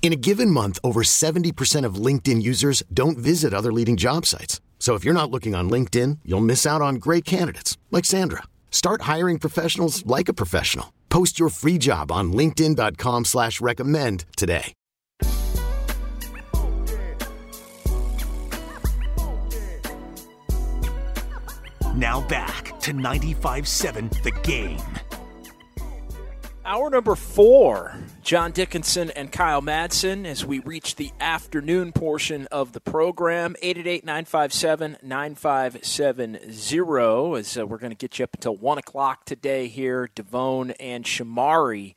In a given month, over 70% of LinkedIn users don't visit other leading job sites. So if you're not looking on LinkedIn, you'll miss out on great candidates like Sandra. Start hiring professionals like a professional. Post your free job on LinkedIn.com slash recommend today. Now back to 95-7 The Game. Hour number four, John Dickinson and Kyle Madsen as we reach the afternoon portion of the program. 888 957 9570. As uh, we're going to get you up until 1 o'clock today here. Devone and Shamari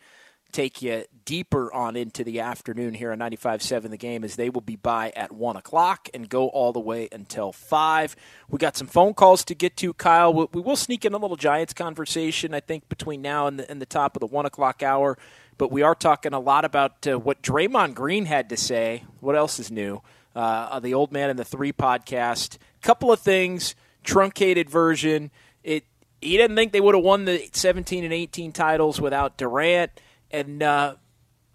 take you deeper on into the afternoon here on 95.7 The Game as they will be by at 1 o'clock and go all the way until 5. We got some phone calls to get to, Kyle. We will sneak in a little Giants conversation, I think, between now and the, and the top of the 1 o'clock hour. But we are talking a lot about uh, what Draymond Green had to say. What else is new? Uh, the Old Man and the Three podcast. Couple of things, truncated version. It He didn't think they would have won the 17 and 18 titles without Durant and uh,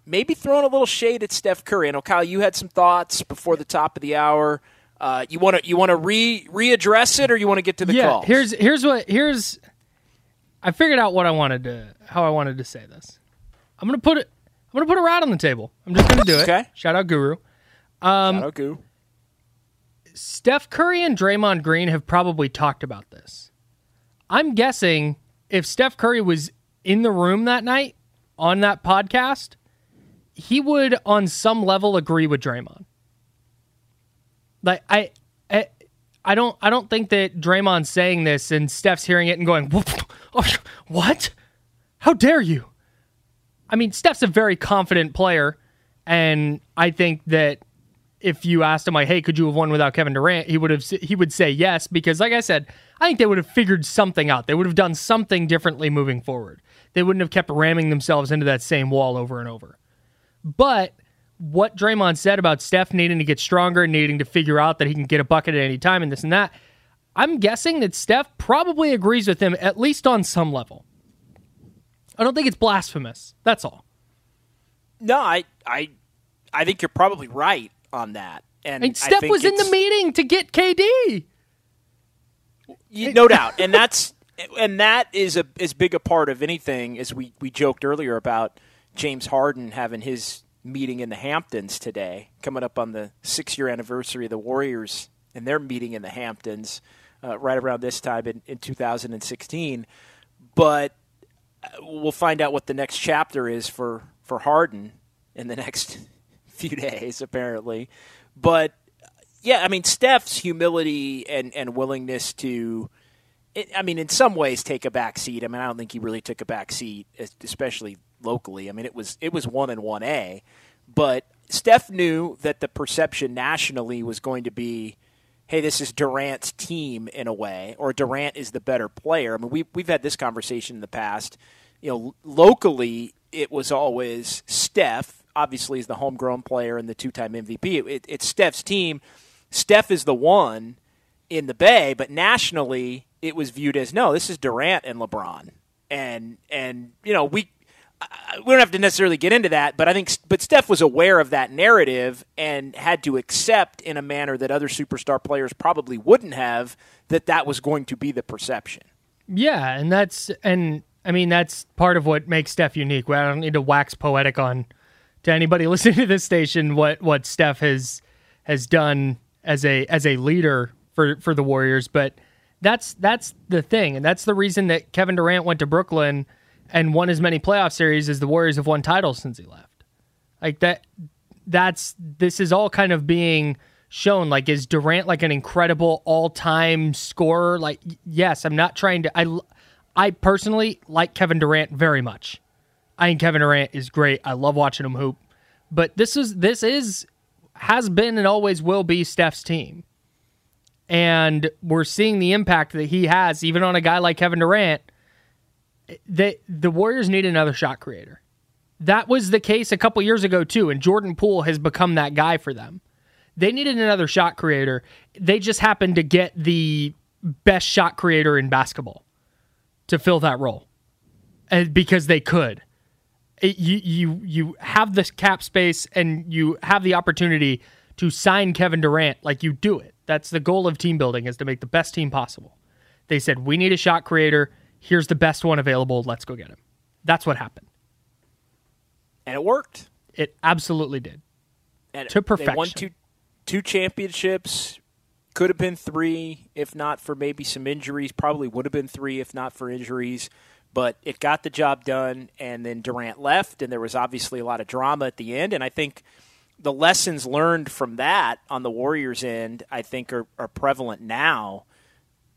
maybe throwing a little shade at Steph Curry. I know Kyle, you had some thoughts before the top of the hour. Uh, you want to you want to re readdress it, or you want to get to the yeah, calls? here's here's what here's. I figured out what I wanted to how I wanted to say this. I'm gonna put it. I'm gonna put a rat on the table. I'm just gonna do it. Okay. Shout out Guru. Um, Shout out Goo. Steph Curry and Draymond Green have probably talked about this. I'm guessing if Steph Curry was in the room that night on that podcast, he would on some level agree with Draymond. Like I, I, I don't, I don't think that Draymond's saying this and Steph's hearing it and going, "What? How dare you?" I mean, Steph's a very confident player, and I think that if you asked him like, "Hey, could you have won without Kevin Durant?" he would have he would say yes because, like I said, I think they would have figured something out. They would have done something differently moving forward. They wouldn't have kept ramming themselves into that same wall over and over. But what Draymond said about Steph needing to get stronger, needing to figure out that he can get a bucket at any time, and this and that, I'm guessing that Steph probably agrees with him at least on some level. I don't think it's blasphemous. That's all. No, I, I, I think you're probably right on that. And mean, Steph was in the meeting to get KD. Y- no doubt, and that's and that is a as big a part of anything as we we joked earlier about James Harden having his meeting in the Hamptons today, coming up on the six year anniversary of the Warriors and their meeting in the Hamptons uh, right around this time in, in 2016. But we'll find out what the next chapter is for for Harden in the next few days, apparently. But yeah, I mean Steph's humility and and willingness to. I mean, in some ways, take a back seat. I mean, I don't think he really took a back seat, especially locally. I mean, it was it was one and one A, but Steph knew that the perception nationally was going to be, hey, this is Durant's team in a way, or Durant is the better player. I mean, we we've had this conversation in the past. You know, locally, it was always Steph. Obviously, is the homegrown player and the two-time MVP. It, it's Steph's team. Steph is the one in the Bay, but nationally it was viewed as no, this is Durant and LeBron, and and you know we we don't have to necessarily get into that, but I think but Steph was aware of that narrative and had to accept in a manner that other superstar players probably wouldn't have that that was going to be the perception. Yeah, and that's and I mean that's part of what makes Steph unique. I don't need to wax poetic on to anybody listening to this station what what Steph has has done as a as a leader for for the Warriors, but that's that's the thing, and that's the reason that Kevin Durant went to Brooklyn and won as many playoff series as the Warriors have won titles since he left. Like that that's this is all kind of being shown like is Durant like an incredible all-time scorer? Like yes, I'm not trying to I I personally like Kevin Durant very much. I think Kevin Durant is great. I love watching him hoop. But this is this is has been and always will be Steph's team. And we're seeing the impact that he has even on a guy like Kevin Durant. That the Warriors need another shot creator. That was the case a couple years ago too, and Jordan Poole has become that guy for them. They needed another shot creator. They just happened to get the best shot creator in basketball to fill that role, and because they could. It, you you you have this cap space and you have the opportunity to sign Kevin Durant like you do it. That's the goal of team building is to make the best team possible. They said we need a shot creator. Here's the best one available. Let's go get him. That's what happened. And it worked. It absolutely did. And To perfection. They won two two championships. Could have been three if not for maybe some injuries. Probably would have been three if not for injuries. But it got the job done, and then Durant left, and there was obviously a lot of drama at the end. And I think the lessons learned from that on the Warriors' end, I think, are, are prevalent now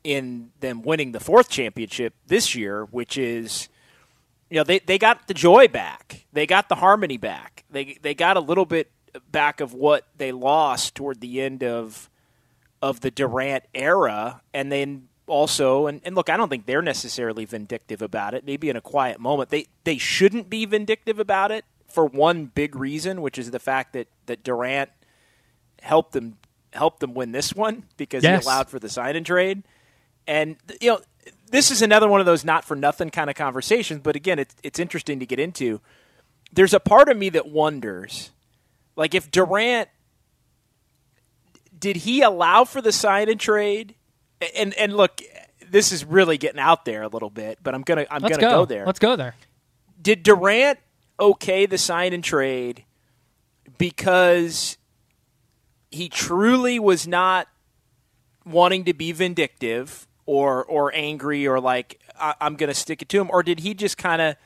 in them winning the fourth championship this year, which is you know they, they got the joy back. They got the harmony back. They they got a little bit back of what they lost toward the end of of the Durant era. And then also and, and look I don't think they're necessarily vindictive about it. Maybe in a quiet moment. They they shouldn't be vindictive about it for one big reason which is the fact that that Durant helped them helped them win this one because Yes. he allowed for the sign and trade and you know this is another one of those not for nothing kind of conversations but again it's it's interesting to get into there's a part of me that wonders like if Durant did he allow for the sign and trade and and look this is really getting out there a little bit but I'm going to I'm Let's to go. go there Let's go there. did Durant okay the sign and trade because he truly was not wanting to be vindictive or or angry or like I, I'm going to stick it to him, or did he just kind of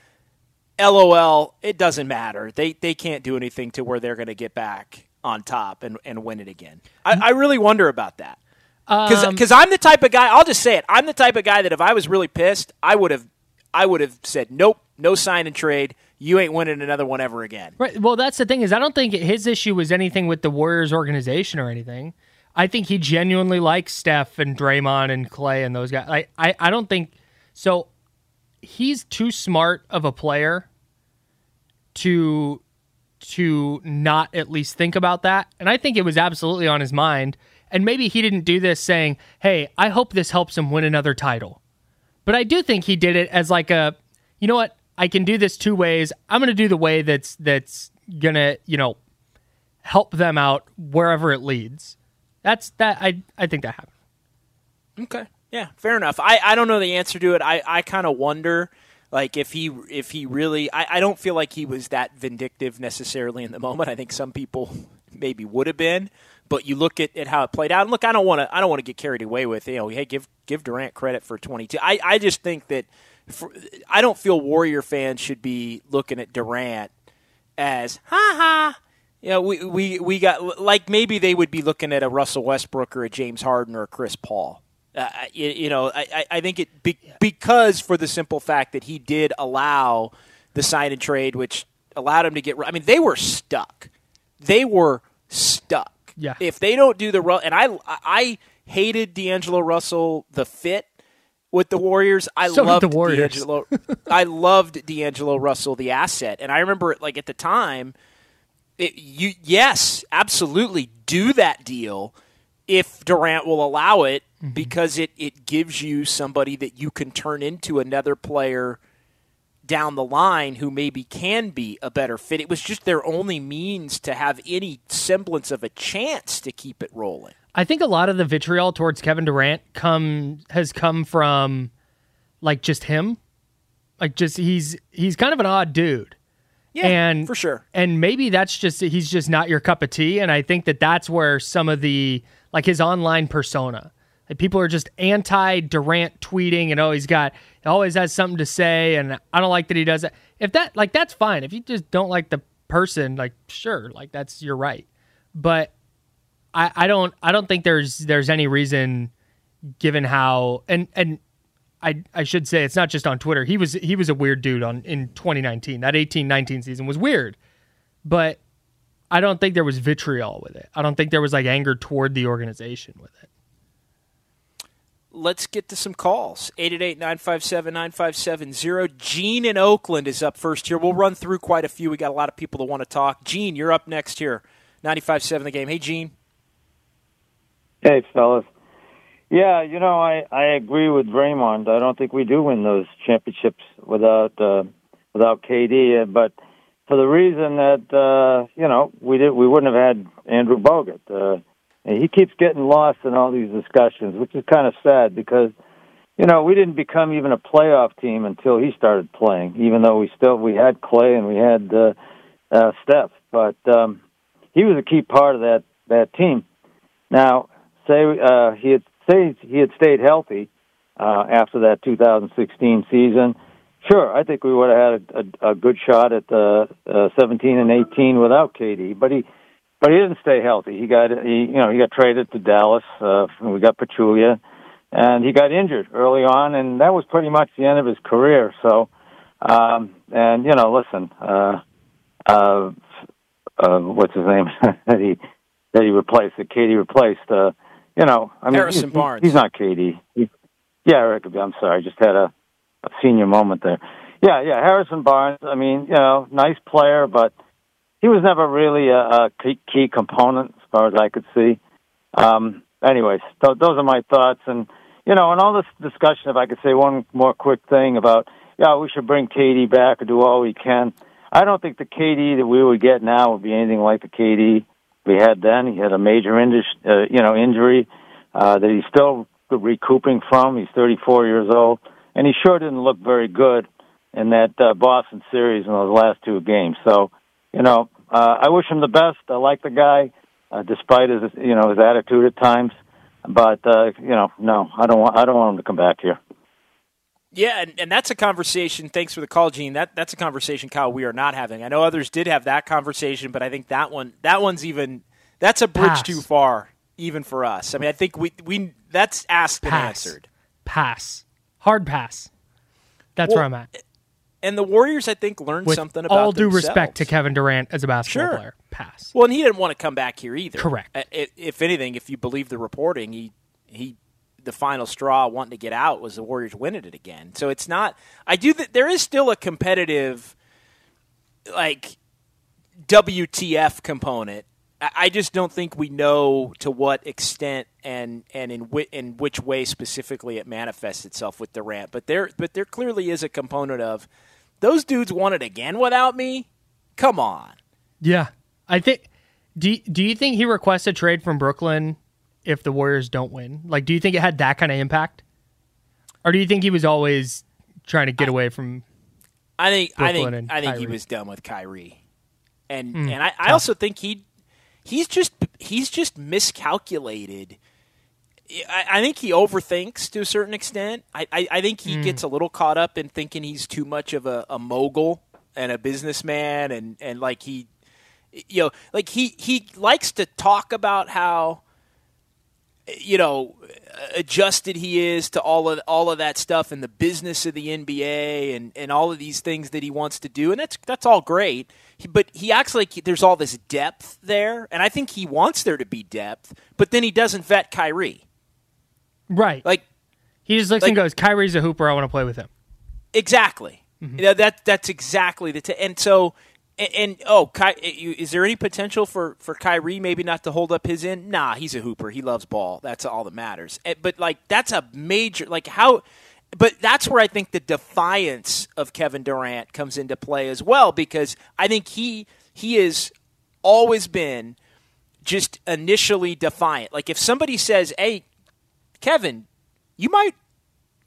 LOL? It doesn't matter. They they can't do anything to where they're going to get back on top and, and win it again. I, I really wonder about that because um, I'm the type of guy. I'll just say it. I'm the type of guy that if I was really pissed, I would have I would have said nope, no sign and trade. You ain't winning another one ever again. Right. Well, that's the thing is I don't think his issue was anything with the Warriors organization or anything. I think he genuinely likes Steph and Draymond and Clay and those guys. I, I, I don't think so. He's too smart of a player to to not at least think about that. And I think it was absolutely on his mind. And maybe he didn't do this saying, "Hey, I hope this helps him win another title." But I do think he did it as like a, you know what? I can do this two ways. I'm going to do the way that's that's going to, you know, help them out wherever it leads. That's that I I think that happened. Okay. Yeah, fair enough. I, I don't know the answer to it. I, I kind of wonder like if he if he really I, I don't feel like he was that vindictive necessarily in the moment. I think some people maybe would have been, but you look at, at how it played out. And look, I don't want to I don't want to get carried away with you know hey give give Durant credit for 22. I I just think that for, I don't feel Warrior fans should be looking at Durant as ha ha. You know, we, we, we got like maybe they would be looking at a Russell Westbrook or a James Harden or a Chris Paul. Uh, you, you know, I, I- think it be, because for the simple fact that he did allow the sign and trade, which allowed him to get. I mean, they were stuck. They were stuck. Yeah. If they don't do the and I I hated D'Angelo Russell the fit with the Warriors. I So loved the Warriors. D'Angelo. I loved D'Angelo Russell the asset, and I remember like at the time. It, you yes, absolutely do that deal if Durant will allow it mm-hmm. because it it gives you somebody that you can turn into another player down the line who maybe can be a better fit. It was just their only means to have any semblance of a chance to keep it rolling. I think a lot of the vitriol towards Kevin Durant come has come from like just him. Like just he's he's kind of an odd dude. Yeah, and for sure. And maybe that's just he's just not your cup of tea. And I think that that's where some of the like his online persona, Like people are just anti Durant tweeting and oh he's got he always has something to say and I don't like that he does that. If that like that's fine. If you just don't like the person, like sure, like that's your right. But I, I don't I don't think there's there's any reason given how and and I I should say it's not just on Twitter. He was he was a weird dude on in 2019. That 18-19 season was weird. But I don't think there was vitriol with it. I don't think there was like anger toward the organization with it. Let's get to some calls. 888-957-9570. Gene in Oakland is up first here. We'll run through quite a few. We got a lot of people that want to talk. Gene, you're up next here. 95.7 the game. Hey, Gene. Hey, fellas. Yeah, you know, I I agree with Draymond. I don't think we do win those championships without uh, without KD. But for the reason that uh, you know we did, we wouldn't have had Andrew Bogut. Uh, he keeps getting lost in all these discussions, which is kind of sad because you know we didn't become even a playoff team until he started playing. Even though we still we had Clay and we had uh, uh, Steph, but um, he was a key part of that that team. Now, say uh, he had say he had stayed healthy uh, after that 2016 season, sure, I think we would have had a, a, a good shot at the uh, 17 and 18 without KD. But he, but he didn't stay healthy. He got he you know he got traded to Dallas. Uh, we got Pachulia, and he got injured early on, and that was pretty much the end of his career. So, um, and you know, listen, uh, uh, uh, what's his name that he that he replaced that KD replaced. Uh, you know, I mean, Harrison he's, Barnes. He's not KD. He, yeah, Eric. I'm sorry. I just had a, a senior moment there. Yeah, yeah. Harrison Barnes. I mean, you know, nice player, but he was never really a, a key, key component as far as I could see. Um, anyways, th- those are my thoughts, and you know, and all this discussion. If I could say one more quick thing about, yeah, we should bring KD back or do all we can. I don't think the KD that we would get now would be anything like the KD we had then. He had a major indus- uh, you know injury uh, that he's still recouping from. He's 34 years old, and he sure didn't look very good in that uh, Boston series in those last two games. So, you know, uh, I wish him the best. I like the guy, uh, despite his you know his attitude at times. But uh, you know, no, I don't want I don't want him to come back here. Yeah, and, and that's a conversation. Thanks for the call, Gene. That that's a conversation, Kyle. We are not having. I know others did have that conversation, but I think that one that one's even that's a bridge Pass. too far, even for us. I mean, I think we we that's asked and Pass. answered. Pass. Hard pass. That's Well, where I'm at. And the Warriors, I think, learned With something about all due respect to. Kevin Durant as a basketball Sure. player. Pass. Well, and he didn't want to come back here either. Correct. If anything, if you believe the reporting, he he the final straw wanting to get out was the Warriors winning it again. So it's not. I do that. There is still a competitive, like WTF component. I I just don't think we know to what extent and and in whi- in which way specifically it manifests itself with Durant. But there but there clearly is a component of those dudes want it again without me. Come on. Yeah. I think do do you think he requests a trade from Brooklyn if the Warriors don't win? Like do you think it had that kind of impact? Or do you think he was always trying to get away from I think I Brooklyn think and I think he Kyrie. Hmm. was done with Kyrie, and and I, I also think he he's just he's just miscalculated. I, I think he overthinks to a certain extent. I, I, I think he gets a little caught up in thinking he's too much of a, a mogul and a businessman, and, and like he, you know, like he he likes to talk about how you know adjusted he is to all of all of that stuff and the business of the NBA and, and all of these things that he wants to do and that's that's all great he, but he acts like there's all this depth there and I think he wants there to be depth but then he doesn't vet Kyrie Right. like he just looks like- and goes, Kyrie's a hooper, I want to play with him. Exactly. Mm-hmm. You know, that that's exactly the t- and so and, and oh, Ky, is there any potential for for Kyrie maybe not to hold up his end? Nah, he's a hooper. He loves ball. That's all that matters. Eh, But like that's a major like how. But that's where I think the defiance of Kevin Durant comes into play as well because I think he he has always been just initially defiant. Like if somebody says, "Hey, Kevin, you might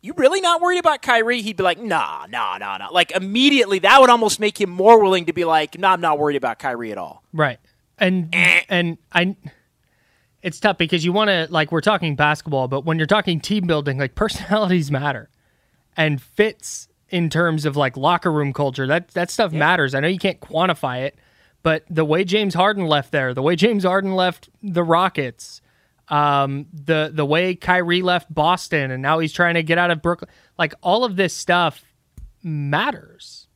you really not worried about Kyrie? He'd be like, nah, nah, nah, nah. Like immediately, that would almost make him more willing to be like, nah, I'm not worried about Kyrie at all. Right. And Eh. and I it's tough because you want to like we're talking basketball, but when you're talking team building, like personalities matter, and fits in terms of like locker room culture. That that stuff yeah. matters. I know you can't quantify it, but the way James Harden left there, the way James Harden left the Rockets, um, the the way Kyrie left Boston, and now he's trying to get out of Brooklyn, like all of this stuff matters.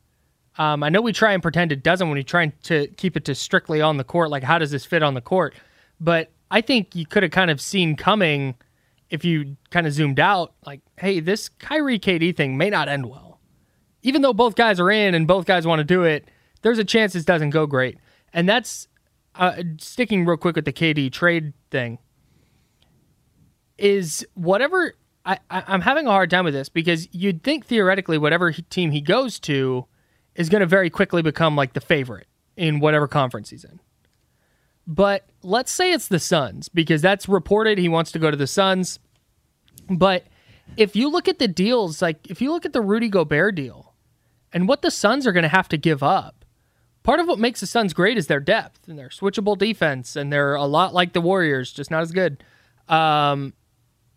Um, I know we try and pretend it doesn't when we try to keep it to strictly on the court. Like, how does this fit on the court? But I think you could have kind of seen coming if you kind of zoomed out, like, hey, this Kyrie KD thing may not end well. Even though both guys are in and both guys want to do it, there's a chance this doesn't go great. And that's uh, sticking real quick with the KD trade thing. Is whatever I, I, I'm having a hard time with this because you'd think theoretically whatever team he goes to is going to very quickly become like the favorite in whatever conference he's in. But let's say it's the Suns because that's reported he wants to go to the Suns. But if you look at the deals, like if you look at the Rudy Gobert deal and what the Suns are going to have to give up, part of what makes the Suns great is their depth and their switchable defense, and they're a lot like the Warriors, just not as good. Um,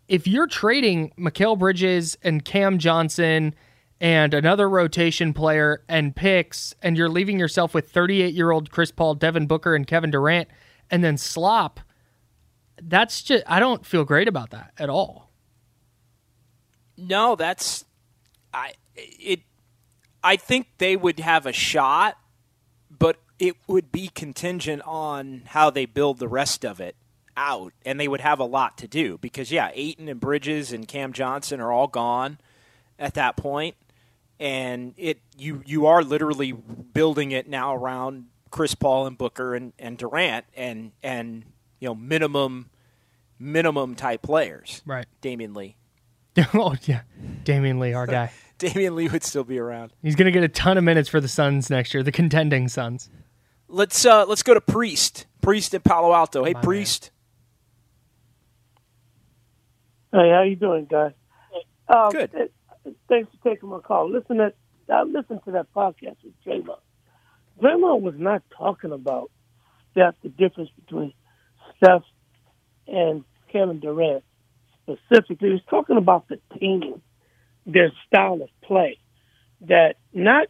if you're trading Mikal Bridges and Cam Johnson and another rotation player and picks, and you're leaving yourself with 38 year old Chris Paul, Devin Booker, and Kevin Durant, and then slop, that's just, I don't feel great about that at all. No, that's, I, it, I think they would have a shot, but it would be contingent on how they build the rest of it out, and they would have a lot to do because, yeah, Ayton and Bridges and Cam Johnson are all gone at that point and it you you are literally building it now around Chris Paul and Booker and, and Durant and and you know minimum minimum type players. Right. Damion Lee. oh yeah, Damion Lee, our guy. Damion Lee would still be around. He's going to get a ton of minutes for the Suns next year, the contending Suns. Let's uh let's go to Priest. Priest in Palo Alto. Hey, My Priest. Man. Hey, how you doing, guys? Um, Good. It, thanks for taking my call. Listen to I listened to that podcast with Draymond. Draymond was not talking about Steph, the difference between Steph and Kevin Durant specifically. He was talking about the team, their style of play. That not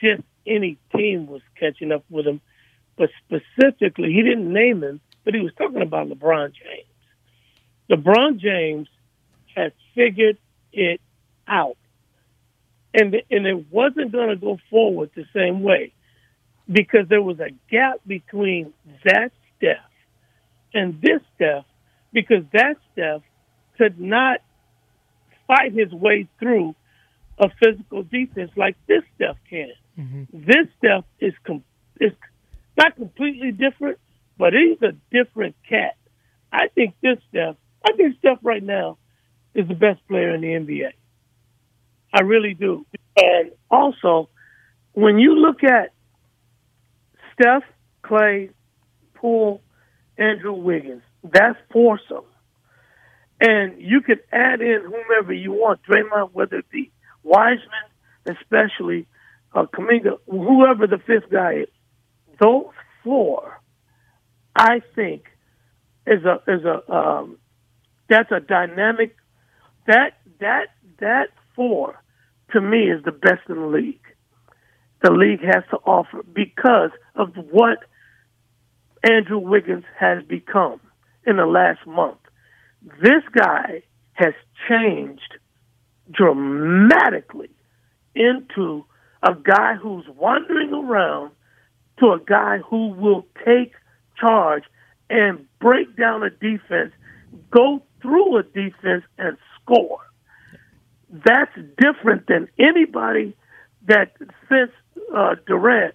just any team was catching up with him, but specifically, he didn't name him, but he was talking about LeBron James. LeBron James had figured it out. And, and it wasn't going to go forward the same way because there was a gap between that Steph and this Steph because that Steph could not fight his way through a physical defense like this Steph can. Mm-hmm. This Steph is com- is not completely different, but he's a different cat. I think this Steph, I think Steph right now is the best player in the NBA. I really do. And also, when you look at Steph, Clay, Poole, Andrew Wiggins, that's foursome. And you can add in whomever you want, Draymond, whether it be Wiseman, especially uh, Kuminga, whoever the fifth guy is. Those four, I think, is a is a um, that's a dynamic that that that four to me is the best in the league. The league has to offer because of what Andrew Wiggins has become in the last month. This guy has changed dramatically into a guy who's wandering around to a guy who will take charge and break down a defense, go through a defense and score that's different than anybody that since uh, Durant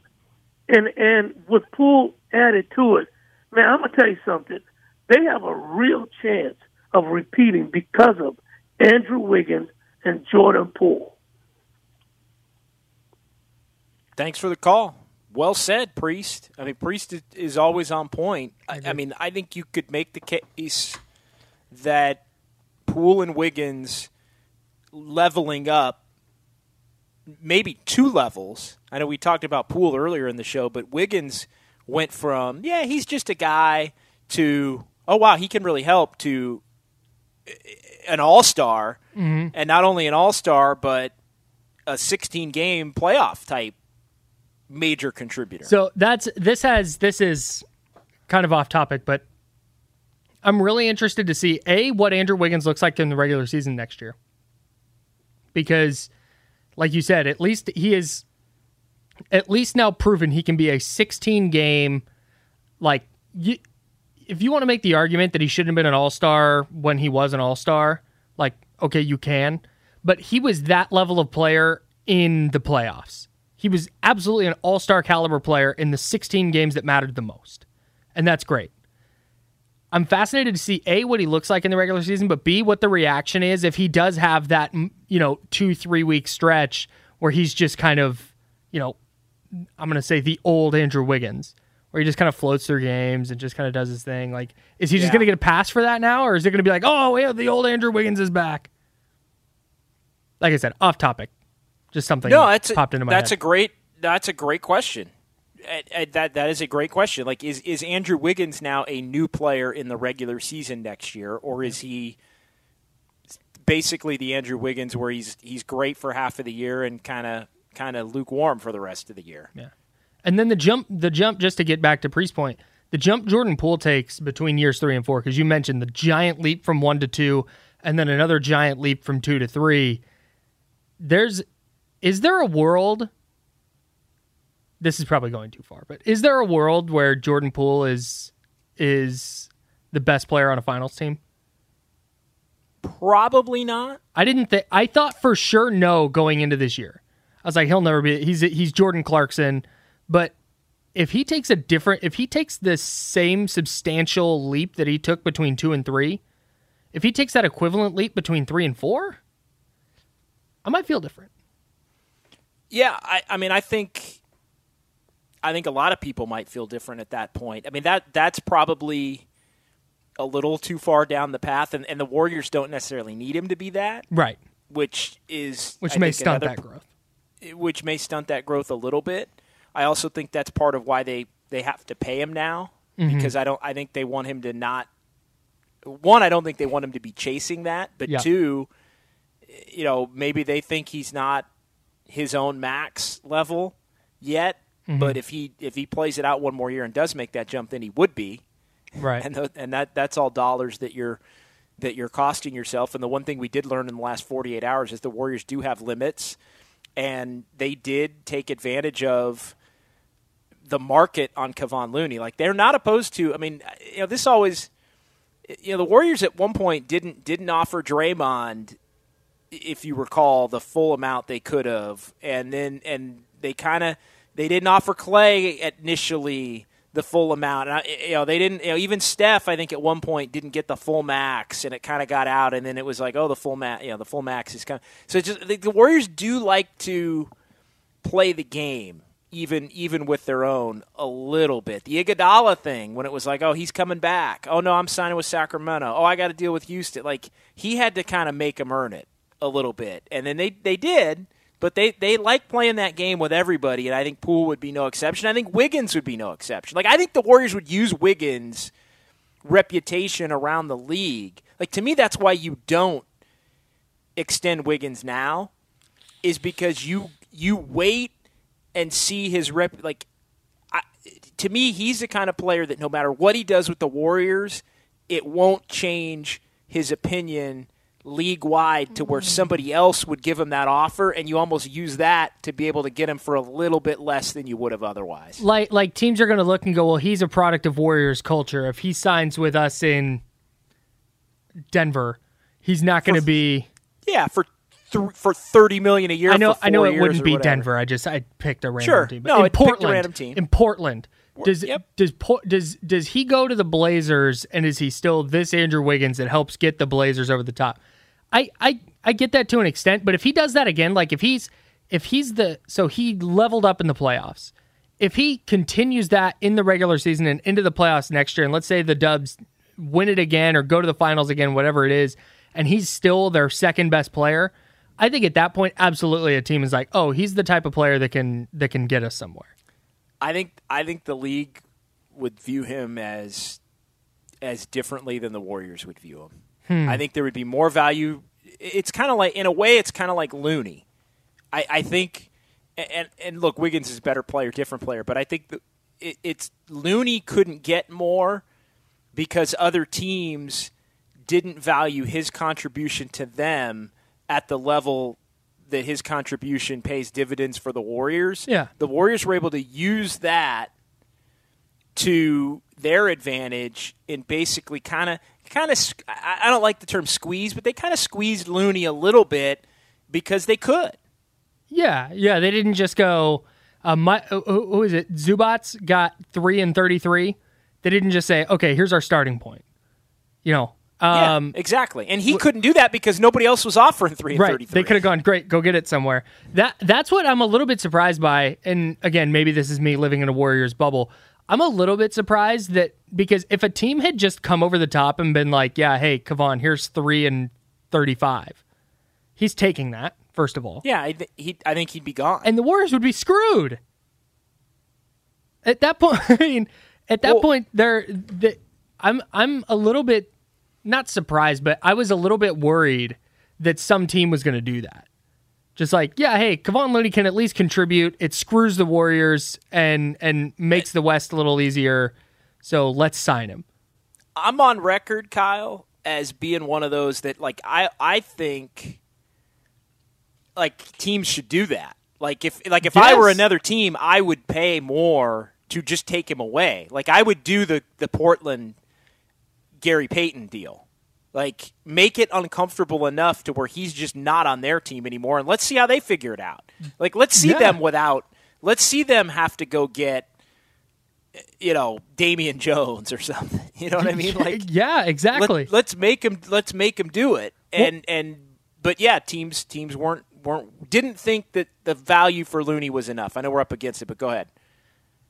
and and with Poole added to it. Man, I'm gonna tell you something. They have a real chance of repeating because of Andrew Wiggins and Jordan Poole. Thanks for the call. Well said, Priest. I mean, Priest is always on point. I, I mean, I think you could make the case that Poole and Wiggins leveling up maybe two levels. I know we talked about Poole earlier in the show, but Wiggins went from, yeah, he's just a guy to, oh wow, he can really help to an all star, Mm-hmm. and not only an all star, but a 16 game playoff type major contributor. So that's this has this is kind of off topic, but I'm really interested to see a what Andrew Wiggins looks like in the regular season next year. Because like you said, at least he is at least now proven he can be a 16 game like you, if you want to make the argument that he shouldn't have been an all-star when he was an all-star, like okay, you can, but he was that level of player in the playoffs. He was absolutely an all-star caliber player in the 16 games that mattered the most. And that's great. I'm fascinated to see A what he looks like in the regular season, but B what the reaction is if he does have that, you know, 2-3 week stretch where he's just kind of, you know, I'm going to say the old Andrew Wiggins, where he just kind of floats through games and just kind of does his thing. Like, is he just going to get a pass for that now, or is it going to be like, oh, yeah, the old Andrew Wiggins is back? Like I said, off topic, just something no, that's a, popped into my that's head. a great that's a great question. That that is a great question. Like, is is Andrew Wiggins now a new player in the regular season next year, or is he basically the Andrew Wiggins where he's he's great for half of the year and kind of kind of lukewarm for the rest of the year? Yeah. And then the jump, the jump, just to get back to Priest point, the jump Jordan Poole takes between years three and four, because you mentioned the giant leap from one to two, and then another giant leap from two to three. There's, is there a world? This is probably going too far, but is there a world where Jordan Poole is is the best player on a finals team? Probably not. I didn't think. I thought for sure no going into this year. I was like, he'll never be. He's he's Jordan Clarkson, but if he takes a different, if he takes the same substantial leap that he took between two and three, if he takes that equivalent leap between three and four, I might feel different. Yeah, I, I mean, I think, I think a lot of people might feel different at that point. I mean, that that's probably a little too far down the path, and, and the Warriors don't necessarily need him to be that, Right. which is Which I may stunt another- that growth. which may stunt that growth a little bit. I also think that's part of why they they have to pay him now Mm-hmm. because I don't I think they want him to not one I don't think they want him to be chasing that, but Yeah. two you know, maybe they think he's not his own max level yet, Mm-hmm. but if he if he plays it out one more year and does make that jump then he would be. Right. And th- and that that's all dollars that you're that you're costing yourself. And the one thing we did learn in the last 48 hours is the Warriors do have limits, and they did take advantage of the market on Kevon Looney. Like they're not opposed to. I mean, you know, this always. You know, the Warriors at one point didn't didn't offer Draymond, if you recall, the full amount they could have, and then and they kind of they didn't offer Clay initially the full amount. And I, you know, they didn't. You know, even Steph, I think at one point didn't get the full max, and it kind of got out, and then it was like, oh, the full max. You know, the full max is kind. So just the, the Warriors do like to play the game. Even even with their own a little bit, the Iguodala thing when it was like, oh, he's coming back. Oh no, I'm signing with Sacramento. Oh, I got to deal with Houston. Like he had to kind of make him earn it a little bit, and then they they did. But they, they like playing that game with everybody, and I think Poole would be no exception. I think Wiggins would be no exception. Like I think the Warriors would use Wiggins' reputation around the league. Like to me, that's why you don't extend Wiggins now, is because you you wait and see his rep. Like I, to me, he's the kind of player that no matter what he does with the Warriors, it won't change his opinion league wide to where somebody else would give him that offer, and you almost use that to be able to get him for a little bit less than you would have otherwise. Like like teams are going to look and go, well, he's a product of Warriors culture. If he signs with us in Denver, he's not going to be. Yeah, for th- for thirty million a year. I know. I know it wouldn't be. Denver. I just I picked a random Sure. team. But No, in it picked a Portland, random team. in Portland, does yep. does does does he go to the Blazers and is he still this Andrew Wiggins that helps get the Blazers over the top? I I I get that to an extent, but if he does that again, like if he's if he's the so he leveled up in the playoffs. If he continues that in the regular season and into the playoffs next year, and let's say the Dubs win it again or go to the finals again, whatever it is, and he's still their second best player, I think at that point, absolutely, a team is like, oh, he's the type of player that can that can get us somewhere. I think I think the league would view him as as differently than the Warriors would view him. Hmm. I think there would be more value. It's kind of like, in a way, it's kind of like Looney. I, I think, and and look, Wiggins is a better player, different player, but I think that it, it's Looney couldn't get more because other teams didn't value his contribution to them at the level that his contribution pays dividends for the Warriors. Yeah. The Warriors were able to use that to their advantage in basically kind of kind of I don't like the term squeeze, but they kind of squeezed Looney a little bit because they could. Yeah, yeah. They didn't just go. Uh, my, who, who is it? Zubac got three and thirty-three. They didn't just say, "Okay, here's our starting point." You know, um, yeah, exactly. And he couldn't do that because nobody else was offering three and right? thirty-three. They could have gone, "Great, go get it somewhere." That that's what I'm a little bit surprised by. And again, maybe this is me living in a Warriors bubble. I'm a little bit surprised that because if a team had just come over the top and been like, "Yeah, hey, Kevon, here's three and thirty-five," he's taking that first of all. Yeah, I, th- he, I think he'd be gone. and the Warriors would be screwed. At that point, I mean, at that Well- point, they're, they, I'm I'm a little bit not surprised, but I was a little bit worried that some team was going to do that. Just like, yeah, hey, Kevon Looney can at least contribute. It screws the Warriors and and makes the West a little easier. So let's sign him. I'm on record, Kyle, as being one of those that like I I think like teams should do that. Like if like if I were another team, I would pay more to just take him away. Like I would do the the Portland Gary Payton deal. Like make it uncomfortable enough to where he's just not on their team anymore and let's see how they figure it out. Like let's see Yeah. them without let's see them have to go get you know, Damian Jones or something. You know what I mean? Like yeah, exactly. let, us make him let's make him do it. And and but yeah, teams teams weren't weren't didn't think that the value for Looney was enough. I know we're up against it, but go ahead.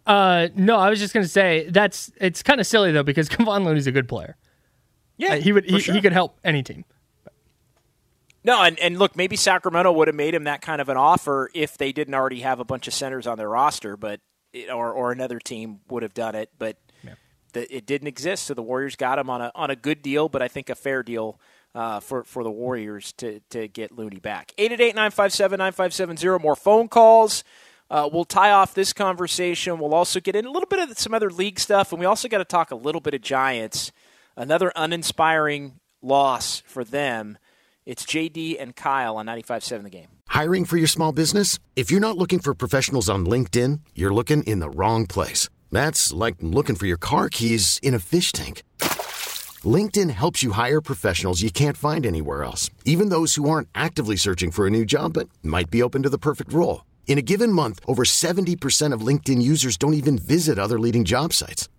uh, no, I was just going to say that's it's kind of silly though because Kevon Looney's a good player. Yeah, Uh, he would he, sure. he could help any team. No, and, and look, maybe Sacramento would have made him that kind of an offer if they didn't already have a bunch of centers on their roster, but or or another team would have done it, but the, it didn't exist. So the Warriors got him on a on a good deal, but I think a fair deal uh, for for the Warriors to to get Looney back. Eight eight eight nine five seven nine five seven zero. More phone calls. Uh, we'll tie off this conversation. We'll also get in a little bit of some other league stuff, and we also got to talk a little bit of Giants. Another uninspiring loss for them. It's JD and Kyle on 95.7 The Game. Hiring for your small business? If you're not looking for professionals on LinkedIn, you're looking in the wrong place. That's like looking for your car keys in a fish tank. LinkedIn helps you hire professionals you can't find anywhere else, even those who aren't actively searching for a new job but might be open to the perfect role. In a given month, over 70% of LinkedIn users don't even visit other leading job sites.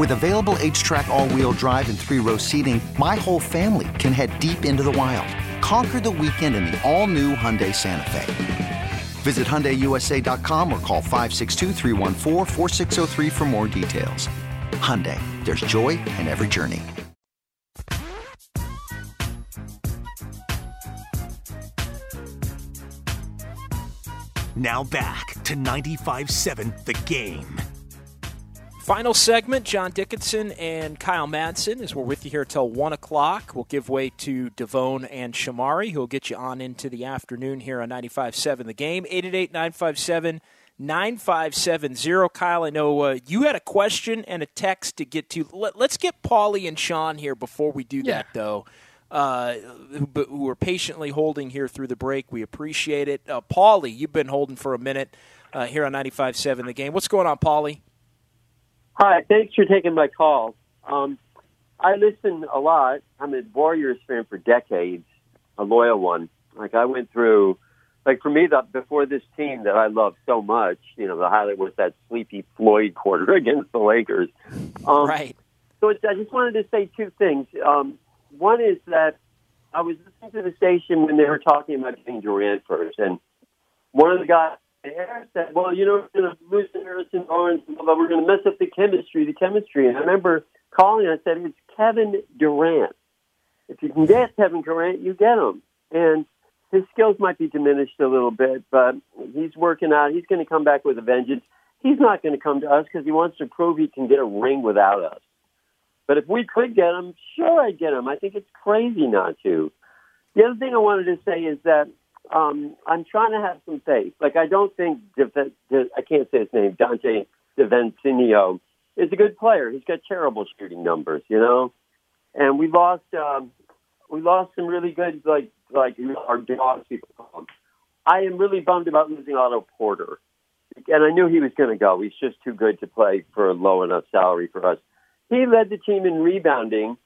With available HTRAC, all wheel drive, and three row seating, my whole family can head deep into the wild. Conquer the weekend in the all new Hyundai Santa Fe. Visit HyundaiUSA.com or call 562-314-4603 for more details. Hyundai, there's joy in every journey. Now back to 95.7 The Game. Final segment, John Dickinson and Kyle Madsen, as we're with you here till 1 o'clock. We'll give way to Devone and Shamari, who will get you on into the afternoon here on 95.7 The Game. 888-957-9570. Kyle, I know uh, you had a question and a text to get to. Let, us get Paulie and Sean here before we do Yeah. that, though. uh, who, who are patiently holding here through the break. We appreciate it. Uh, Paulie, you've been holding for a minute uh, here on 95.7 The Game. What's going on, Paulie? Hi, thanks for taking my call. Um, I listen a lot. I'm a Warriors fan for decades, a loyal one. Like I went through, like for me, the, before this team that I love so much, you know, the highlight was that sleepy Floyd quarter against the Lakers. Um, right. So it's, I just wanted to say two things. Um, one is that I was listening to the station when they were talking about getting Durant first, and one of the guys there said, "Well, you know, we're going to lose to Harrison Barnes, but we're going to mess up the chemistry, the chemistry." And I remember calling I said, "It's Kevin Durant. If you can get Kevin Durant, you get him." And his skills might be diminished a little bit, but he's working out. He's going to come back with a vengeance. He's not going to come to us because he wants to prove he can get a ring without us. But if we could get him, sure, I'd get him. I think it's crazy not to. The other thing I wanted to say is that um, I'm trying to have some faith. Like I don't think De- I can't say his name, Donte DiVincenzo, is a good player. He's got terrible shooting numbers, you know. And we lost um, we lost some really good like like our people. I am really bummed about losing Otto Porter, and I knew he was going to go. He's just too good to play for a low enough salary for us. He led the team in rebounding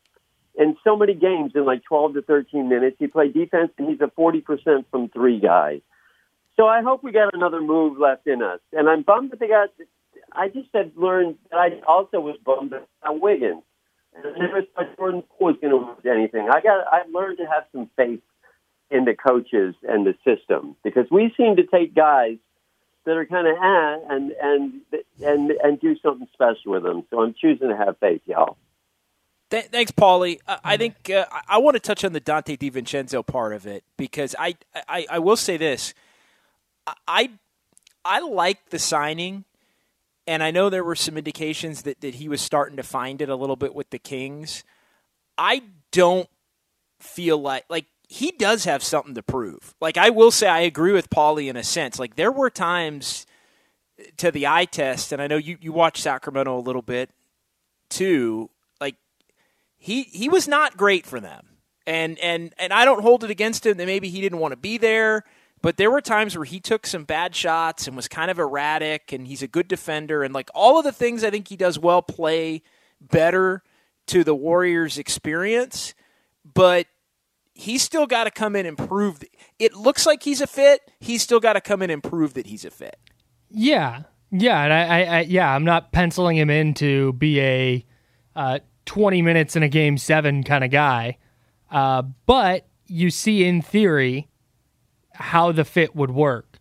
in so many games in like 12 to 13 minutes. He played defense, and he's a 40% from three guy. So I hope we got another move left in us. And I'm bummed that they got. I just had learned that I also was bummed about Wiggins. And I never thought Jordan Poole was going to lose anything. I got. I learned to have some faith in the coaches and the system because we seem to take guys that are kind of ah and and and and do something special with them. So I'm choosing to have faith, y'all. Th- thanks, Paulie. Uh, I think uh, I, want to touch on the Donte DiVincenzo part of it because I, I, I will say this. I I like the signing, and I know there were some indications that, that he was starting to find it a little bit with the Kings. I don't feel like like he does have something to prove. Like I will say, I agree with Paulie in a sense. Like there were times to the eye test, and I know you you watch Sacramento a little bit too he he was not great for them. And and and I don't hold it against him that maybe he didn't want to be there, but there were times where he took some bad shots and was kind of erratic and he's a good defender and like all of the things I think he does well play better to the Warriors experience, but he's still got to come in and prove it looks like he's a fit. He's still got to come in and prove that he's a fit. Yeah, yeah, and I, I, I yeah, I'm not penciling him in to be a uh, 20 minutes in a game seven kind of guy. Uh, but you see in theory how the fit would work.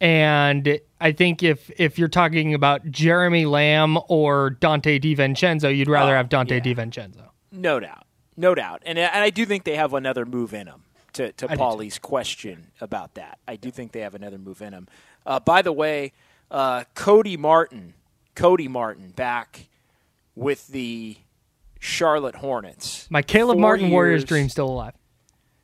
And I think if if you're talking about Jeremy Lamb or Donte DiVincenzo, you'd rather oh, have Donte yeah. DiVincenzo. No doubt. No doubt. And, and I do think they have another move in them to, to Paulie's question about that. I do think they have another move in them. Uh, by the way, uh, Cody Martin, Cody Martin back with the Charlotte Hornets. My Caleb four Martin years, Warriors dream still alive.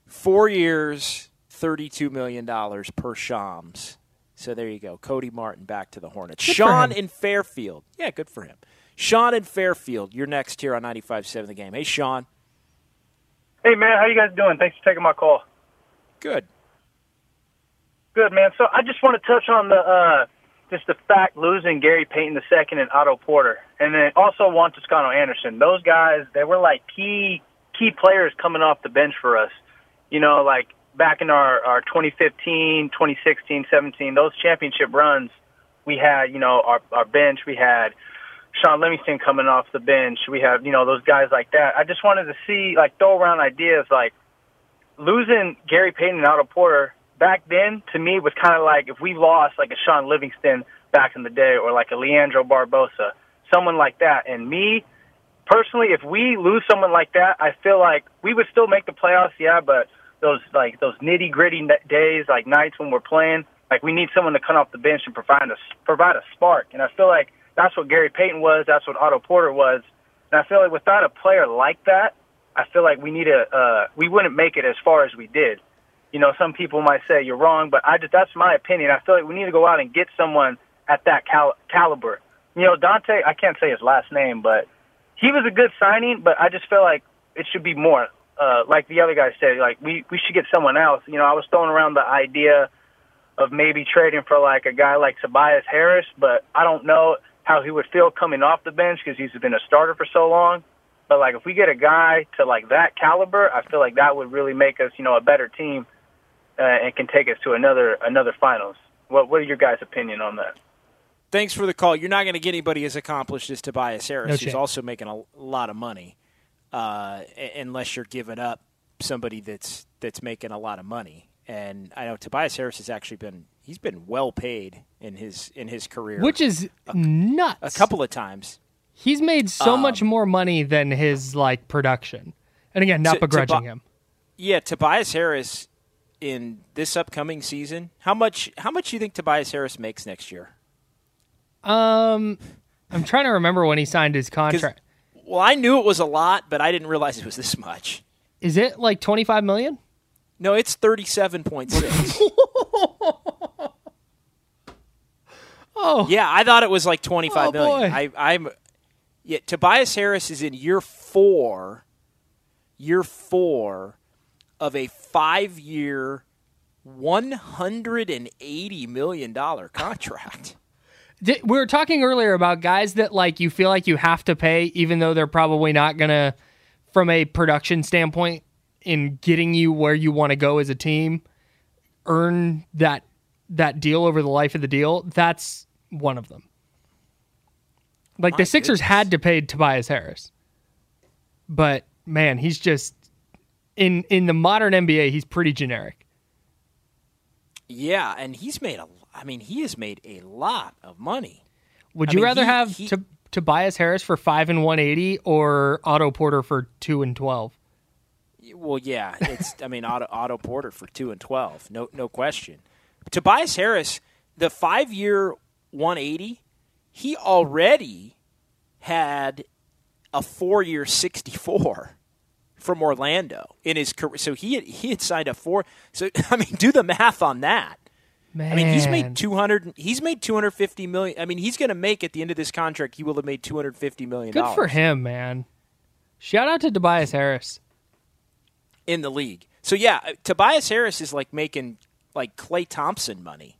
Four years, $32 million per Shams. So there you go. Cody Martin back to the Hornets. Good Sean in Fairfield. Yeah, good for him. Sean in Fairfield, you're next here on 95.7 The Game. Hey, Sean. Hey, man. How you guys doing? Thanks for taking my call. Good. Good, man. So I just want to touch on the uh, – just the fact losing Gary Payton II and Otto Porter, and then also Juan Toscano Anderson. Those guys, they were like key key players coming off the bench for us. You know, like back in our our 2015, 2016, 17, those championship runs, we had you know our our bench. We had Shaun Livingston coming off the bench. We have you know those guys like that. I just wanted to see like throw around ideas like losing Gary Payton and Otto Porter back then to me was kind of like if we lost like a Shaun Livingston back in the day or like a Leandro Barbosa, someone like that. And me personally, if we lose someone like that, I feel like we would still make the playoffs, yeah, but those like those nitty gritty days, like nights when we're playing, like we need someone to come off the bench and provide a provide a spark. And I feel like that's what Gary Payton was, that's what Otto Porter was. And I feel like without a player like that, I feel like we need a uh, we wouldn't make it as far as we did you know, some people might say you're wrong, but I just that's my opinion. I feel like we need to go out and get someone at that cal- caliber. You know, Donte, I can't say his last name, but he was a good signing, but I just feel like it should be more uh, like the other guy said, like we we should get someone else. You know, I was throwing around the idea of maybe trading for like a guy like Tobias Harris, but I don't know how he would feel coming off the bench because he's been a starter for so long. But like if we get a guy to like that caliber, I feel like that would really make us, you know, a better team uh, and can take us to another another finals. What what are your guys' opinion on that? Thanks for the call. You're not going to get anybody as accomplished as Tobias Harris, No who's also making a lot of money, uh, unless you're giving up somebody that's that's making a lot of money. And I know Tobias Harris has actually been he's been well paid in his in his career, Which is nuts. a couple of times. He's made so Um, much more money than his like production. And again, not To- to begrudging bu- him. Yeah, Tobias Harris in this upcoming season. How much? How much do you think Tobias Harris makes next year? Um, I'm trying to remember when he signed his contract. Well, I knew it was a lot, but I didn't realize it was this much. Is it like 25 million? No, it's thirty-seven point six. Oh, yeah, I thought it was like twenty-five Oh, million. boy. I, I'm. Yeah, Tobias Harris is in year four. Year four of a five-year, one hundred and eighty million dollar contract. We were talking earlier about guys that like you feel like you have to pay, even though they're probably not gonna, from a production standpoint, in getting you where you want to go as a team, earn that that deal over the life of the deal. That's one of them. Like My the Sixers goodness. had to pay Tobias Harris, but man, he's just in in the modern NBA. He's pretty generic. Yeah, and he's made a. I mean, he has made a lot of money. Would I you mean, rather he- have he- to Tobias Harris for five and one eighty or Otto Porter for two and twelve? Well, yeah, it's. I mean, Otto, Otto Porter for two and twelve, no, no question. Tobias Harris, the five-year one eighty, he already had a four-year sixty-four from Orlando in his career. So he had, he had signed a four. So I mean, do the math on that. Man, I mean, he's made two hundred. He's made two hundred fifty million. I mean, he's going to make at the end of this contract. He will have made two hundred fifty million. good for him, man. Shout out to Tobias Harris. in the league. So yeah, uh, Tobias Harris is like making like Klay Thompson money,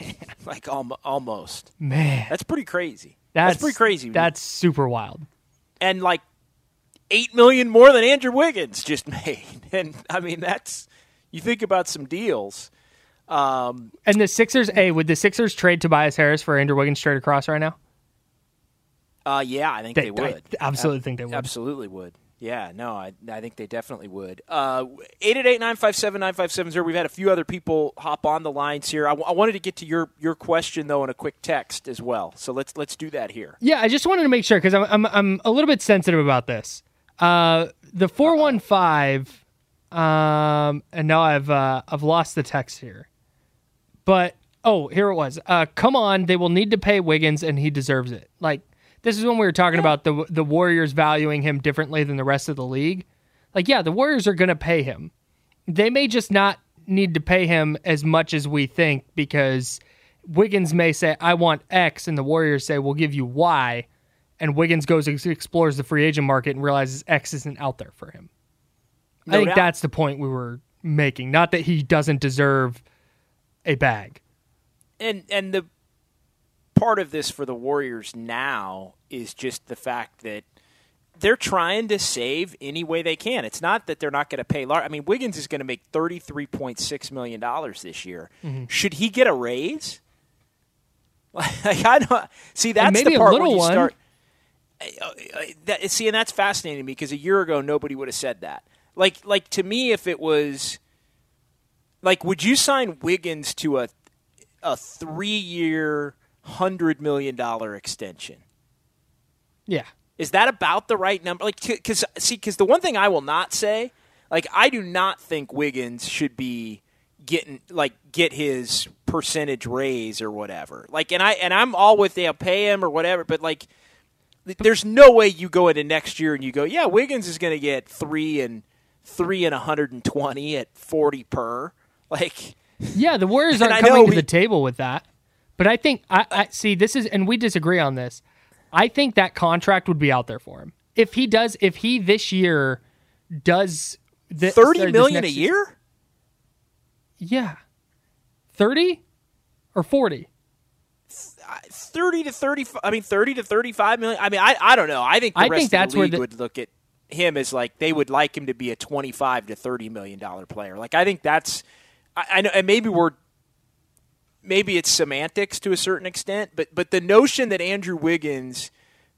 like almo- almost. Man, That's pretty crazy. that's, That's, pretty crazy. That's super wild. and like eight million more than Andrew Wiggins just made. And I mean, that's you think about some deals. Um, And the Sixers, hey, would the Sixers trade Tobias Harris for Andrew Wiggins straight across right now? uh, yeah, I think They- they, would. I absolutely Ab- think they would. Absolutely would. Yeah, no, I, I think they definitely would. Uh, 888-957-9570. We've had a few other people hop on the lines here. I, w- I wanted to get to your, your question though in a quick text as well. So let's let's do that here. Yeah, I just wanted to make sure because I'm, I'm I'm a little bit sensitive about this. Uh, the four one five, um, and now I've uh, I've lost the text here, but oh, here it was. Uh, come on, they will need to pay Wiggins, and he deserves it. Like this is when we were talking about the the Warriors valuing him differently than the rest of the league. Like, yeah, the Warriors are going to pay him. They may just not need to pay him as much as we think because Wiggins may say, I want X, and the Warriors say, we'll give you Y. And Wiggins goes and explores the free agent market and realizes X isn't out there for him. I think doubt. that's the point we were making. Not that he doesn't deserve a bag. And and the part of this for the Warriors now is just the fact that they're trying to save any way they can. It's not that they're not going to pay large. I mean, Wiggins is going to make thirty three point six million dollars this year. Mm-hmm. Should he get a raise? Like I don't see. That's the part where you one. start. Uh, uh, that, see, and that's fascinating to me because a year ago nobody would have said that. Like, like to me, if it was, like, would you sign Wiggins to a a three year, hundred million dollar extension? Yeah. Is that about the right number? Like, because see, because the one thing I will not say, like, I do not think Wiggins should be getting like get his percentage raise or whatever. Like, and I and I'm all with they'll pay him or whatever, but like, there's no way you go into next year and you go, yeah, Wiggins is going to get three and three and 120 at 40 per. Like, Yeah, the Warriors aren't coming to the table with that. But I think I, I see this is and we disagree on this. I think that contract would be out there for him. If he does if he this year does Th- Thirty million a year? Yeah, thirty or forty. Thirty to thirty. I mean, thirty to thirty-five million. I mean, I I don't know. I think the I rest think of the that's where league the- would look at him as like they would like him to be a twenty-five to thirty million dollar player. Like I think that's. I, I know, and maybe we're maybe it's semantics to a certain extent, but but the notion that Andrew Wiggins,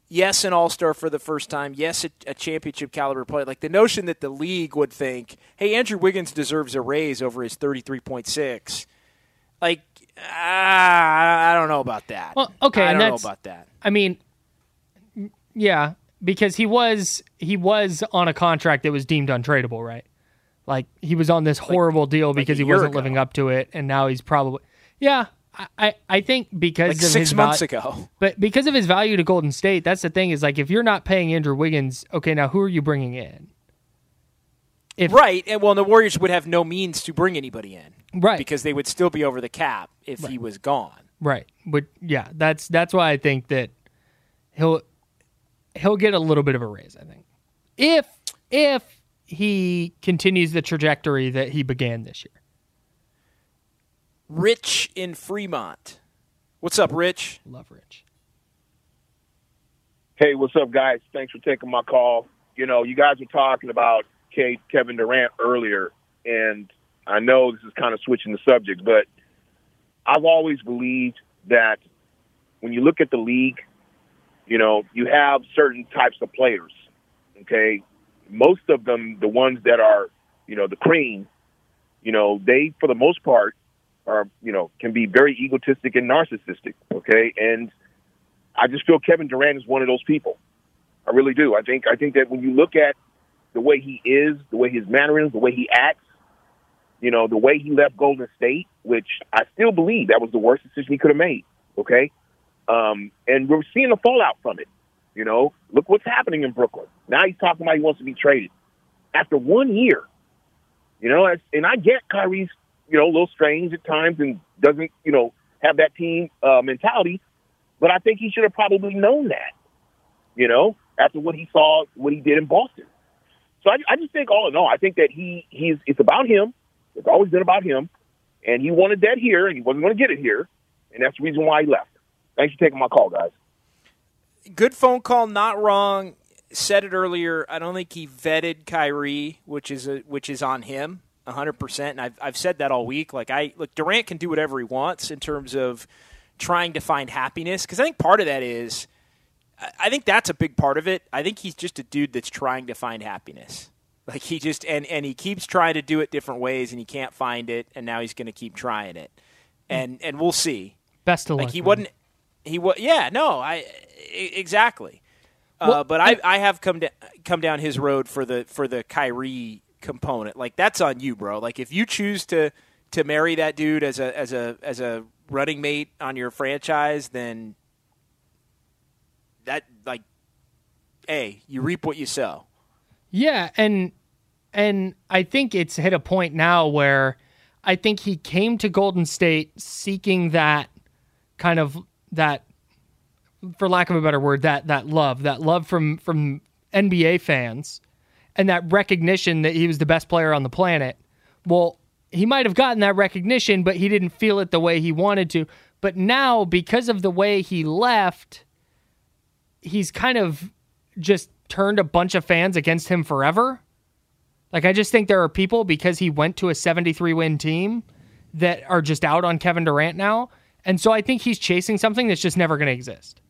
yes, an All Star for the first time, yes, a, a championship caliber player, like the notion that the league would think, hey, Andrew Wiggins deserves a raise over his thirty three point six, like ah, I don't know about that. Well, okay, I don't know about that. I mean, yeah, because he was he was on a contract that was deemed untradeable, right? Like he was on this horrible deal because a he wasn't ago. living up to it, and now he's probably yeah. I- I, think because Like of six his val- months ago. but because of his value to Golden State, that's the thing is like if you're not paying Andrew Wiggins, okay, now who are you bringing in? If right, and well, the Warriors would have no means to bring anybody in, Right. Because they would still be over the cap if he was gone. Right. But yeah, that's that's why I think that he'll he'll get a little bit of a raise, I think. If if he continues the trajectory that he began this year. Rich in Fremont. What's up, Rich? Love Rich. Hey, what's up, guys? Thanks for taking my call. You know, you guys were talking about K- Kevin Durant earlier, and I know this is kind of switching the subject, but I've always believed that when you look at the league, you know, you have certain types of players. Okay, most of them, the ones that are, you know, the cream, you know, they for the most part are, you know, can be very egotistic and narcissistic. Okay, and I just feel Kevin Durant is one of those people. I really do. I think I think that when you look at the way he is, the way his mannerisms, the way he acts, you know, the way he left Golden State, which I still believe that was the worst decision he could have made. Okay, um, and we're seeing the fallout from it. You know, look what's happening in Brooklyn. Now he's talking about he wants to be traded after one year. You know, and I get Kyrie's, you know, a little strange at times and doesn't, you know, have that team uh, mentality. But I think he should have probably known that, you know, after what he saw, what he did in Boston. So I, I just think, all in all, I think that he he's it's about him. It's always been about him, and he wanted that here, and he wasn't going to get it here, and that's the reason why he left. Thanks for taking my call, guys. Good phone call, not wrong. Said it earlier. I don't think he vetted Kyrie, which is a, which is on him, hundred percent. And I've I've said that all week. Like I look, Durant can do whatever he wants in terms of trying to find happiness. Because I think part of that is, I- think that's a big part of it. I think he's just a dude that's trying to find happiness. Like he just and and he keeps trying to do it different ways, and he can't find it, and now he's going to keep trying it, and and we'll see. Best of Like luck. he man. wasn't. He was. Yeah. No. I exactly. Uh, but I, I have come da- come down his road for the for the Kyrie component. Like that's on you, bro. Like if you choose to to marry that dude as a as a as a running mate on your franchise, then that like, hey, you reap what you sow. Yeah, and and I think it's hit a point now where I think he came to Golden State seeking that kind of that for lack of a better word, that that love, that love from from NBA fans and that recognition that he was the best player on the planet. Well, he might have gotten that recognition, but he didn't feel it the way he wanted to. But now, because of the way he left, he's kind of just turned a bunch of fans against him forever. Like I just think there are people because he went to a 73 win team that are just out on Kevin Durant now. And so I think he's chasing something that's just never going to exist.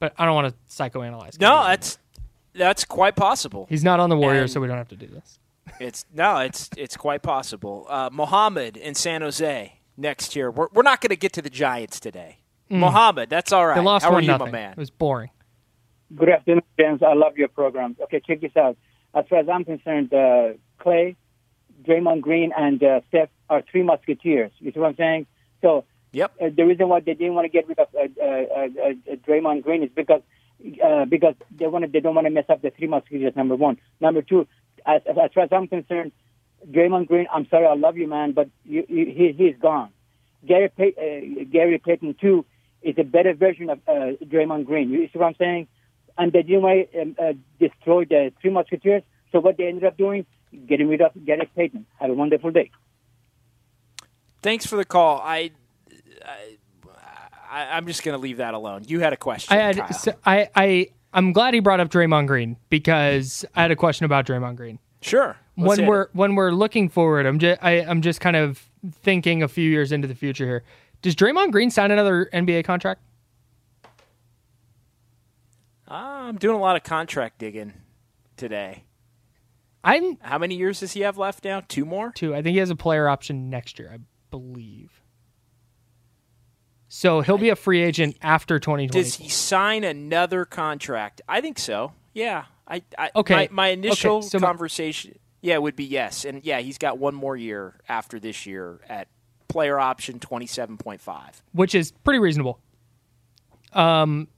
But I don't want to psychoanalyze. No, that's that's quite possible. He's not on the Warriors, And- so we don't have to do this. It's no, it's it's quite possible. Uh, Mohammed in San Jose next year. We're we're not going to get to the Giants today. Mm. Mohammed, that's all right. They lost How are one you, nothing. my man? It was boring. Good afternoon, James. I love your programs. Okay, check this out. As far as I'm concerned, uh, Klay, Draymond Green, and uh, Steph are three musketeers. You see what I'm saying? So, yep. Uh, the reason why they didn't want to get rid of uh, uh, uh, uh, Draymond Green is because uh, because they want to, they don't want to mess up the three musketeers. Number one. Number two. As, as as far as I'm concerned, Draymond Green. I'm sorry, I love you, man, but you, you, he he's gone. Gary Pay, uh, Gary Payton too is a better version of uh, Draymond Green. You see what I'm saying? And they didn't want to um, uh, destroy the Three Musketeers. So what they ended up doing, getting rid of Gary Payton. Have a wonderful day. Thanks for the call. I, I I'm just going to leave that alone. You had a question. I had, Kyle. so I, I, I'm glad he brought up Draymond Green because I had a question about Draymond Green. Sure. Let's when we're it. when we're looking forward, I'm just I, I'm just kind of thinking a few years into the future here. Does Draymond Green sign another NBA contract? I'm doing a lot of contract digging today. I'm How many years does he have left now? Two more? two. I think he has a player option next year. I believe. So he'll be a free agent after 2020. Does he sign another contract? I think so. Yeah. I, I Okay. My, my initial Okay, so conversation, yeah, would be yes, and yeah, he's got one more year after this year at player option twenty seven point five. which is pretty reasonable. Um,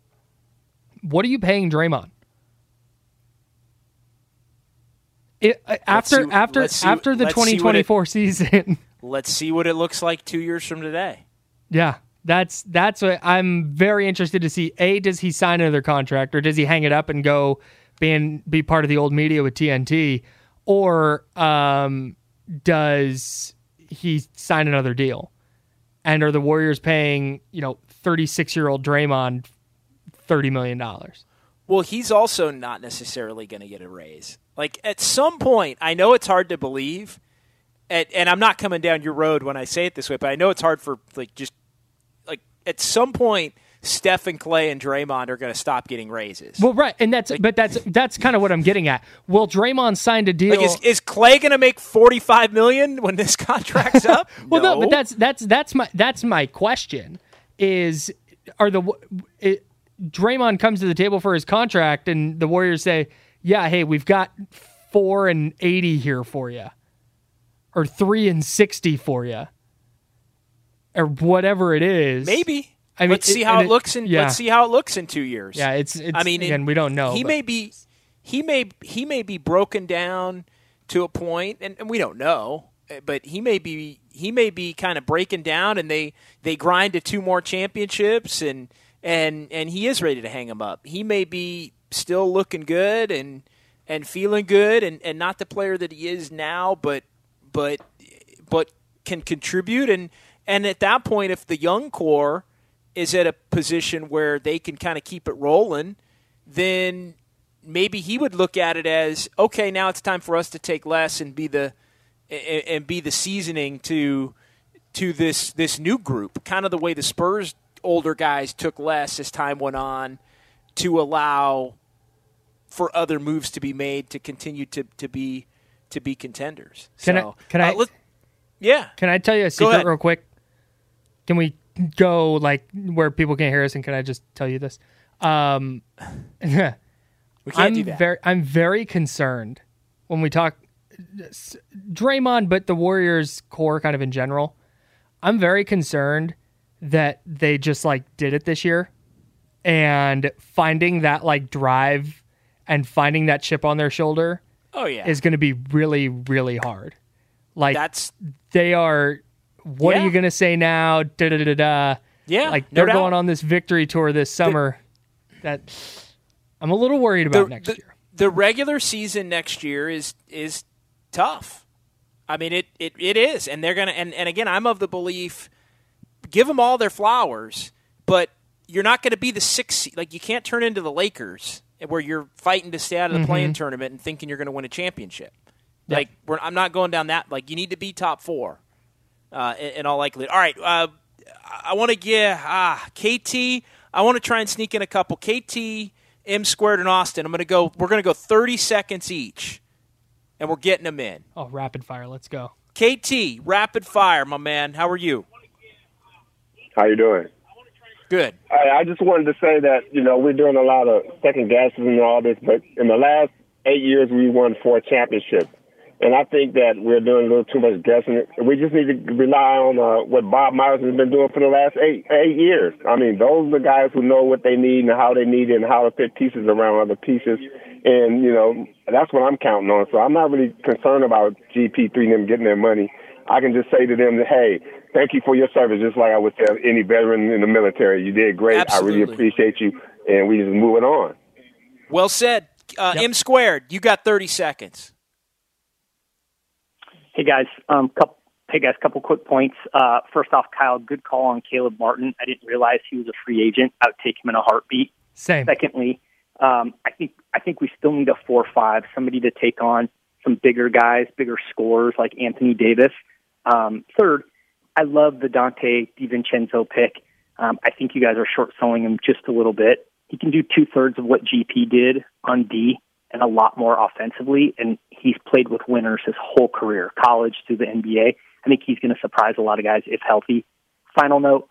what are you paying Draymond? It, uh, after see- after see- after the let's see what it- 2024 season, Let's see what it looks like two years from today. yeah, that's that's what I'm very interested to see. A, does he sign another contract, or does he hang it up and go being be part of the old media with TNT, or um, does he signed another deal? And are the Warriors paying you know 36 year old Draymond thirty million dollars? Well, he's also not necessarily going to get a raise. Like at some point, I know it's hard to believe, and, and I'm not coming down your road when I say it this way, but I know it's hard for like just like at some point, Steph and Klay and Draymond are going to stop getting raises. Well, right, and that's but that's that's kind of what I'm getting at. Well, Draymond signed a deal. Like is, is Klay going to make 45 million when this contract's up? well, no. but that's that's that's my that's my question. Is are the it, Draymond comes to the table for his contract, and the Warriors say, "Yeah, hey, we've got four and eighty here for you, or three and sixty for you, or whatever it is." maybe. I mean, let's see it- how it, looks in yeah. let's see how it looks in 2 years. Yeah, it's, it's I mean, again, it- we don't know. He but- may be he may he may be broken down to a point and, and we don't know eh, but he may be he may be kind of breaking down and they they grind to two more championships and and and he is ready to hang him up he may be still looking good and and feeling good and and not the player that he is now but but but can contribute and and at that point if the young core is at a position where they can kind of keep it rolling then maybe he would look at it as okay now it's time for us to take less and be the and, be the seasoning to to this this new group. Kind of the way the Spurs older guys took less as time went on to allow for other moves to be made to continue to, to be to be contenders. Can I- can uh, I- let- yeah. Can I tell you a secret real quick? Can we go like where people can't hear us and can I just tell you this? Um we can't I'm do that very I'm very concerned when we talk Draymond but the Warriors core kind of in general. I'm very concerned that they just like did it this year and finding that like drive and finding that chip on their shoulder oh yeah is going to be really really hard. Like that's they are what Yeah. are you going to say now da da da da Yeah, like they're going on this victory tour this summer that i'm a little worried about the, next the- year the regular season next year is is tough. I mean it it, it is, and they're gonna and, and again I'm of the belief give them all their flowers, but you're not going to be the sixth. seed. Like you can't turn into the Lakers where you're fighting to stay out of the Mhm. play-in tournament and thinking you're going to win a championship. Like we're, I'm not going down that. Like you need to be top four, uh, in, in all likelihood. All right, uh, I want to give ah KT. I want to try and sneak in a couple KT, M squared, and Austin. I'm going to go. We're going to go 30 seconds each, and we're getting them in. oh rapid fire let's go KT, rapid fire, my man. How are you? How you doing? Good. I, I just wanted to say that you know we're doing a lot of second guesses and all this, but in the last eight years we won four championships, and I think that we're doing a little too much guessing. We just need to rely on uh, what Bob Myers has been doing for the last eight eight years. I mean, those are the guys who know what they need and how they need it and how to fit pieces around other pieces, and you know that's what I'm counting on. So I'm not really concerned about GP3 and them getting their money. I can just say to them that hey, thank you for your service, just like I would tell any veteran in the military. You did great. I really appreciate you, and we just moving on. Well said. Uh, M squared, you got 30 seconds. Hey guys, um, couple, hey guys, couple quick points. Uh, first off, Kyle, good call on Caleb Martin. I didn't realize he was a free agent. I would take him in a heartbeat. Same. Secondly, um, I think I think we still need a four five, somebody to take on some bigger guys, bigger scorers like Anthony Davis. Um, third, I love the Donte DiVincenzo pick. Um, I think you guys are short selling him just a little bit. He can do two thirds of what GP did on D and a lot more offensively. And he's played with winners his whole career, college to the NBA. I think he's going to surprise a lot of guys if healthy. Final note,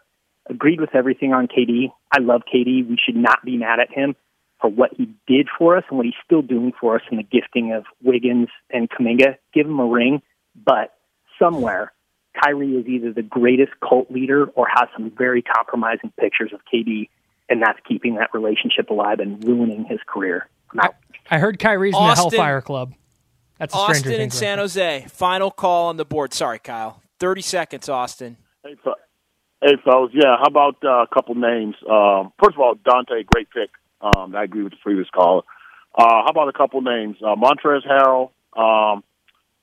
agreed with everything on KD. I love KD. We should not be mad at him for what he did for us and what he's still doing for us in the gifting of Wiggins and Kuminga. Give him a ring, but somewhere Kyrie is either the greatest cult leader or has some very compromising pictures of KD, and that's keeping that relationship alive and ruining his career. I, I, heard Kyrie's Austin, in the Hellfire Club. That's Austin and San Jose. Final call on the board. Sorry, Kyle. Thirty seconds, Austin. Hey, hey fellas. Yeah, how about uh, a couple names? Um, first of all, Donte, great pick. Um, I agree with the previous caller. Uh, how about a couple names? Uh, Montrezl Harrell, um,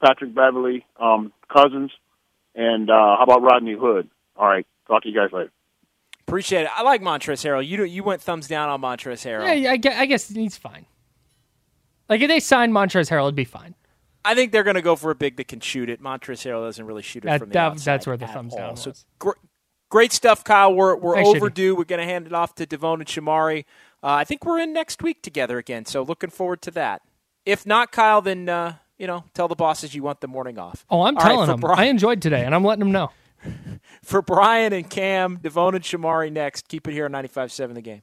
Patrick Beverley, um, Cousins, and uh, how about Rodney Hood? All right, talk to you guys later. Appreciate it. I like Montrezl Harrell. You you went thumbs down on Montrezl Harrell. Yeah, I guess, I guess he's fine. Like if they signed Montrezl Harrell, it'd be fine. I think they're going to go for a big that can shoot it. Montrezl Harrell doesn't really shoot it that, from the that, outside. That's where the thumbs all. down was. So gr- great stuff, Kyle. We're we're Thanks, overdue. Shitty. We're going to hand it off to Devone and Shamari. Uh, I think we're in next week together again. So looking forward to that. If not, Kyle, then uh, you know tell the bosses you want the morning off. Oh, I'm all telling right, them. Brian, I enjoyed today, and I'm letting them know. for Brian and Cam, Devone and Shamari next. Keep it here on 95.7 The Game.